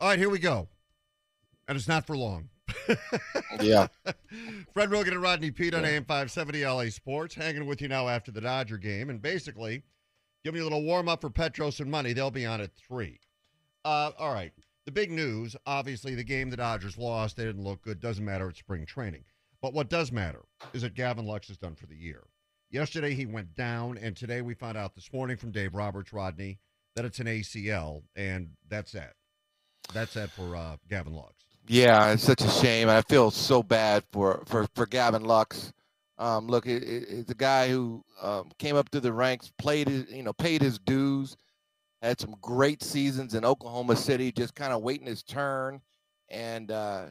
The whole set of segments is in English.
All right, here we go. And it's not for long. Yeah. Fred Roggin and Rodney Peete on AM 570 LA Sports, hanging with you now after the Dodger game, and basically giving you a little warm up for Petros and money. They'll be on at three. Uh, all right. The big news, obviously, the game the Dodgers lost. They didn't look good. Doesn't matter. It's spring training. But what does matter is that Gavin Lux is done for the year. Yesterday he went down, and today we found out this morning from Dave Roberts, Rodney, that it's an ACL, and that's it. That's it for uh, Gavin Lux. Yeah, it's such a shame. I feel so bad for for for Gavin Lux. Um, look, it, it, it's a guy who um, came up through the ranks, played his, you know, paid his dues, had some great seasons in Oklahoma City, just kind of waiting his turn, and uh,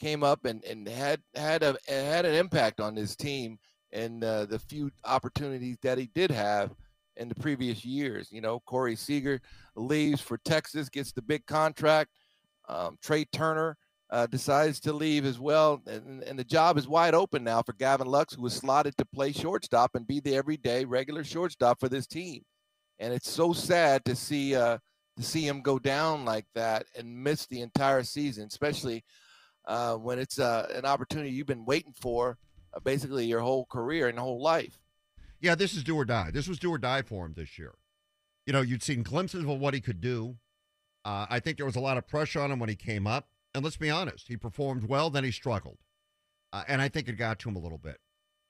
came up and, and had had a had an impact on his team and uh, the few opportunities that he did have in the previous years. You know, Corey Seager leaves for Texas, gets the big contract. Um, Trea Turner uh, decides to leave as well, and, and the job is wide open now for Gavin Lux, who was slotted to play shortstop and be the everyday regular shortstop for this team. And it's so sad to see uh, to see him go down like that and miss the entire season, especially uh, when it's uh, an opportunity you've been waiting for uh, basically your whole career and whole life. Yeah, this is do or die. This was do or die for him this year. You know, you'd seen glimpses of what he could do. Uh, I think there was a lot of pressure on him when he came up. And let's be honest, he performed well, then he struggled. Uh, and I think it got to him a little bit.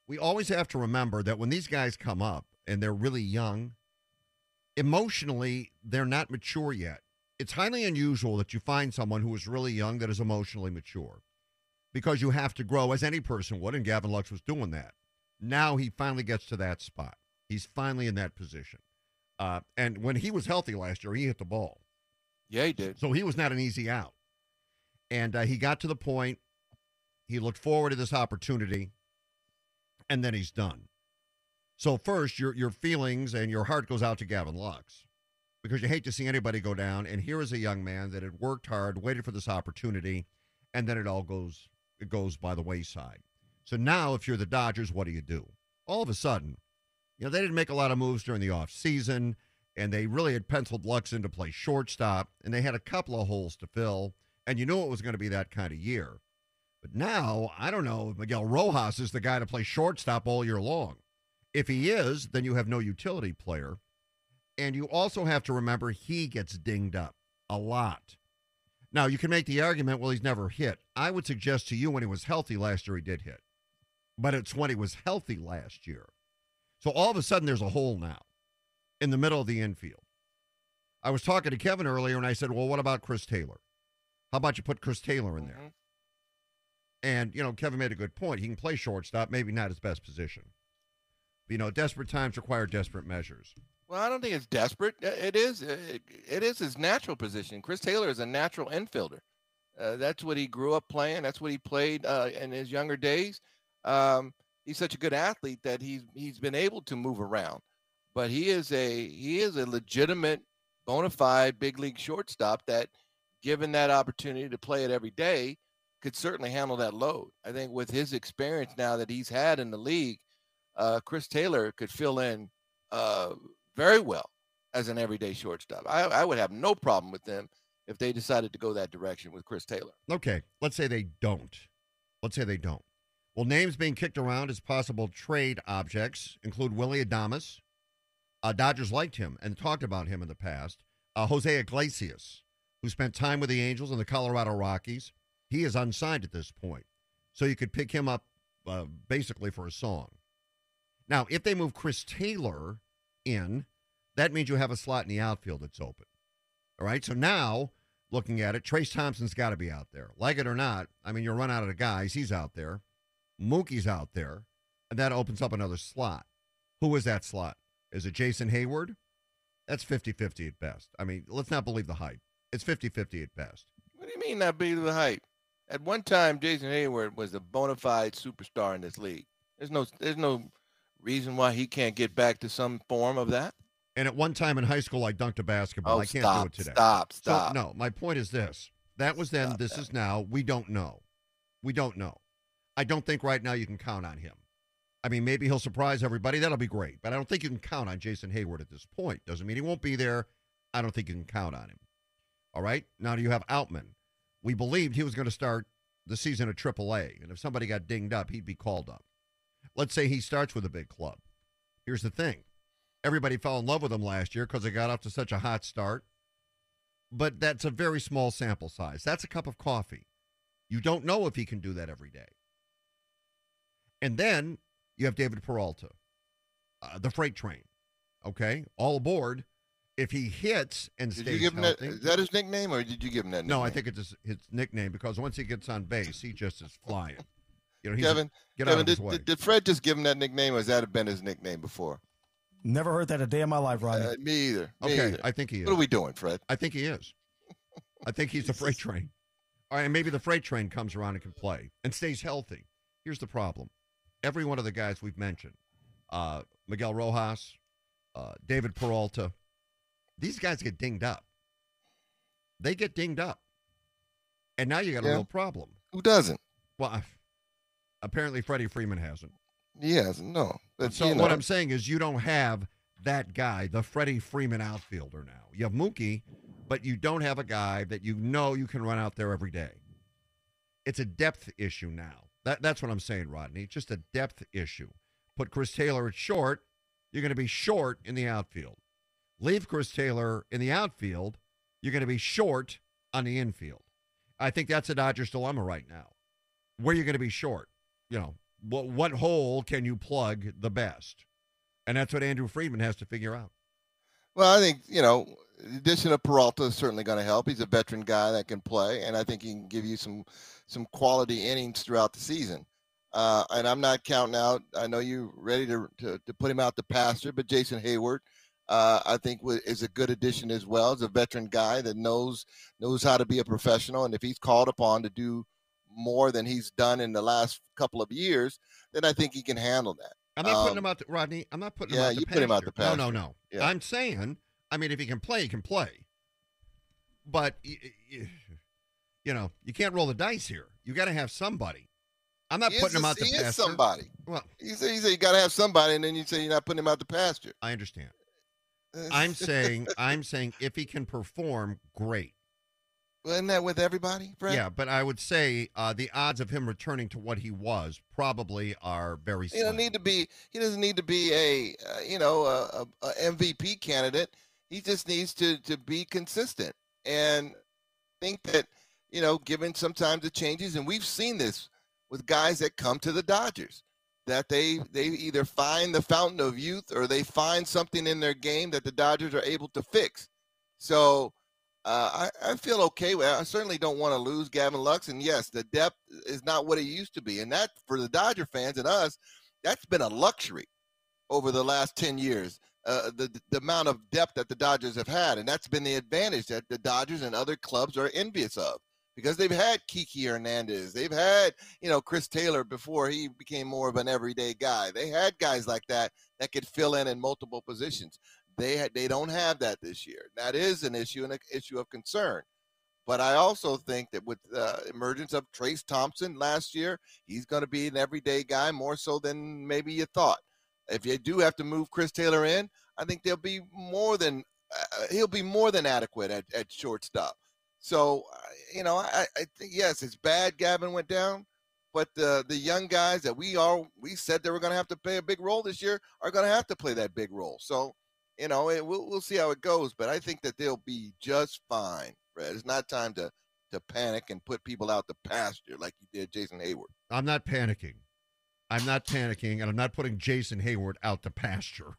We always have to remember that when these guys come up and they're really young, emotionally, they're not mature yet. It's highly unusual that you find someone who is really young that is emotionally mature because you have to grow as any person would, and Gavin Lux was doing that. Now he finally gets to that spot. He's finally in that position. Uh, and when he was healthy last year, he hit the ball. Yeah, he did. So he was not an easy out. And uh, he got to the point, he looked forward to this opportunity, and then he's done. So first, your your feelings and your heart goes out to Gavin Lux because you hate to see anybody go down. And here is a young man that had worked hard, waited for this opportunity, and then it all goes it goes by the wayside. So now, if you're the Dodgers, what do you do? All of a sudden, you know they didn't make a lot of moves during the off season, and they really had penciled Lux in to play shortstop, and they had a couple of holes to fill, and you knew it was going to be that kind of year. But now, I don't know if Miguel Rojas is the guy to play shortstop all year long. If he is, then you have no utility player. And you also have to remember he gets dinged up a lot. Now, you can make the argument, well, he's never hit. I would suggest to you when he was healthy last year, he did hit. But it's when he was healthy last year. So all of a sudden, there's a hole now in the middle of the infield. I was talking to Kevin earlier, and I said, well, what about Chris Taylor? How about you put Chris Taylor in there? Mhm. And, you know, Kevin made a good point. He can play shortstop, maybe not his best position. But, you know, desperate times require desperate measures. Well, I don't think it's desperate. Uh, It is. It, it is his natural position. Chris Taylor is a natural infielder. Uh, that's what he grew up playing. That's what he played uh, in his younger days. Um, he's such a good athlete that he's he's been able to move around. But he is a he is a legitimate, bona fide big league shortstop that, given that opportunity to play it every day, could certainly handle that load. I think with his experience now that he's had in the league, uh, Chris Taylor could fill in uh, very well as an everyday shortstop. I, I would have no problem with them if they decided to go that direction with Chris Taylor. Okay, let's say they don't. Let's say they don't. Well, names being kicked around as possible trade objects include Willy Adames. Uh, Dodgers liked him and talked about him in the past. Uh, Jose Iglesias, who spent time with the Angels and the Colorado Rockies. He is unsigned at this point. So you could pick him up uh, basically for a song. Now, if they move Chris Taylor in, that means you have a slot in the outfield that's open. All right. So now, looking at it, Trayce Thompson's got to be out there. Like it or not, I mean, you run out of the guys. He's out there. Mookie's out there. And that opens up another slot. Who is that slot? Is it Jason Heyward? That's 50 50 at best. I mean, let's not believe the hype. It's 50 50 at best. What do you mean not be the hype? At one time, Jason Heyward was a bona fide superstar in this league. There's no there's no reason why he can't get back to some form of that. And at one time in high school, I dunked a basketball. Oh, I can't stop, do it today. stop, So, stop. no, my point is this. That was then. Stop this that. is now. We don't know. We don't know. I don't think right now you can count on him. I mean, maybe he'll surprise everybody. That'll be great. But I don't think you can count on Jason Heyward at this point. Doesn't mean he won't be there. I don't think you can count on him. All right. Now do you have Outman. We believed he was going to start the season at AAA, and if somebody got dinged up, he'd be called up. Let's say he starts with a big club. Here's the thing everybody fell in love with him last year because he got off to such a hot start. But that's a very small sample size. That's a cup of coffee. You don't know if he can do that every day. And then you have David Peralta, uh, the freight train. Okay, all aboard. If he hits and Did stays you give him healthy, that? Is that his nickname, or did you give him that? Nickname? no, I think it's his, his nickname because once he gets on base, he just is flying. You know, he's a- Kevin. out Kevin, of his did, way. did, did Fred just give him that nickname, or has that been his nickname before? Never heard that a day in my life, Rodney. Uh, me either. Me okay, either. I think he is. What are we doing, Fred? I think he is. I think he's the freight train. All right, and maybe the freight train comes around and can play and stays healthy. Here's the problem: every one of the guys we've mentioned, uh, Miguel Rojas, uh, David Peralta, these guys get dinged up. They get dinged up, and now you got a Yeah. real problem. Who doesn't? Well, I- apparently Freddie Freeman hasn't. Yes, no. But, So you know, what I'm saying is you don't have that guy, the Freddie Freeman outfielder now. You have Mookie, but you don't have a guy that you know you can run out there every day. It's a depth issue now. That, that's what I'm saying, Rodney. Just a depth issue. Put Chris Taylor at short, you're going to be short in the outfield. Leave Chris Taylor in the outfield, you're going to be short on the infield. I think that's a Dodgers dilemma right now. Where you're going to be short, you know, what what hole can you plug the best? And that's what Andrew Friedman has to figure out. Well, I think you know, the addition of Peralta is certainly going to help. He's a veteran guy that can play, and I think he can give you some some quality innings throughout the season. Uh, and I'm not counting out. I know you're ready to to, to put him out the pasture, but Jason Heyward, uh, I think, wa- is a good addition as well. He's a veteran guy that knows knows how to be a professional, and if he's called upon to do more than he's done in the last couple of years, then I think he can handle that. I'm not putting Um, him out, to, Rodney. I'm not putting yeah, him out. you to put him out the pasture. No, no, no. Yeah. I'm saying, I mean, if he can play, he can play. But you know, you can't roll the dice here. You got to have somebody. I'm not He putting him out to he pasture. is somebody. Well, You say you say you got to have somebody, and then you say you're not putting him out the pasture. I understand. I'm saying, I'm saying, if he can perform, great. Isn't that with everybody? Yeah, but I would say uh, the odds of him returning to what he was probably are very He slim. don't need to be. He doesn't need to be a uh, you know a, a, a MVP candidate. He just needs to to be consistent and think that you know, given sometimes the changes, and we've seen this with guys that come to the Dodgers, that they they either find the fountain of youth or they find something in their game that the Dodgers are able to fix. So. Uh, I, I feel okay with. I certainly don't want to lose Gavin Lux, and yes, the depth is not what it used to be, and that for the Dodger fans and us, that's been a luxury over the last 10 years uh, the, the amount of depth that the dodgers have had and that's been the advantage that the dodgers and other clubs are envious of because they've had kiki hernandez they've had you know chris taylor before he became more of an everyday guy they had guys like that that could fill in in multiple positions they they don't have that this year that is an issue and an issue of concern but I also think that with the emergence of Trayce Thompson last year, he's going to be an everyday guy more so than maybe you thought. If you do have to move Chris Taylor in, I think there'll be more than uh, he'll be more than adequate at, at shortstop. So uh, you know, I, I think yes, it's bad. Gavin went down, but the the young guys that we are we said they were going to have to play a big role this year are going to have to play that big role. So you know, it, we'll we'll see how it goes, but I think that they'll be just fine. Fred, it's not time to to panic and put people out the pasture like you did Jason Heyward. I'm not panicking. I'm not panicking, and I'm not putting Jason Heyward out to pasture.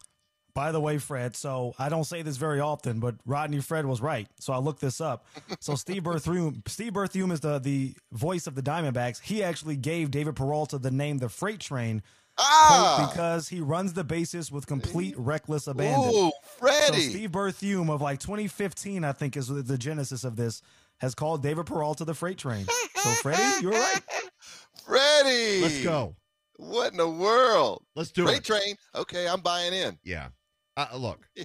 By the way, Fred, so I don't say this very often, but Rodney Fred was right. So I looked this up. So Steve Berthume, Steve Berthiaume is the, the voice of the Diamondbacks. He actually gave David Peralta the name the Freight Train Ah, because he runs the bases with complete reckless abandon. ooh, So Freddie. Steve Berthiaume of like 2015, I think, is the genesis of this, has called David Peralta the Freight Train. So Freddie, you're right. Freddie. Let's go. What in the world? Let's do Freight it. Freight train. Okay, I'm buying in. Yeah. Uh, look,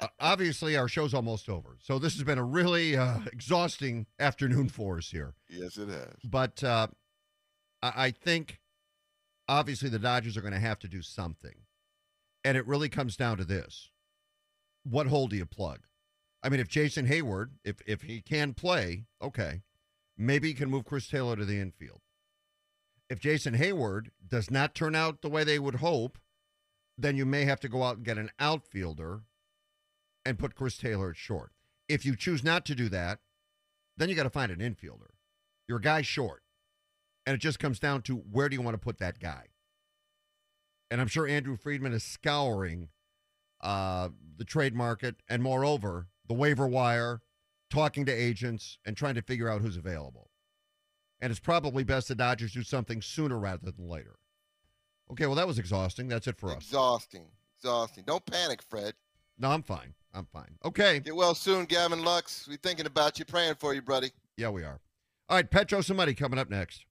uh, obviously our show's almost over, so this has been a really uh, exhausting afternoon for us here. yes, it has. But uh, I, I think obviously the Dodgers are going to have to do something, and it really comes down to this: what hole do you plug? I mean, if Jason Heyward, if if he can play, okay, maybe he can move Chris Taylor to the infield. If Jason Heyward does not turn out the way they would hope, then you may have to go out and get an outfielder and put Chris Taylor at short. If you choose not to do that, then you got to find an infielder. You're a guy short. And it just comes down to where do you want to put that guy? And I'm sure Andrew Friedman is scouring uh, the trade market and, moreover, the waiver wire, talking to agents, and trying to figure out who's available. And it's probably best the Dodgers do something sooner rather than later. Okay, well, that was exhausting. That's it for us. Exhausting. Exhausting. Don't panic, Fred. No, I'm fine. I'm fine. Okay. Get well soon, Gavin Lux. We're thinking about you, praying for you, buddy. Yeah, we are. All right, Petro Somebody coming up next.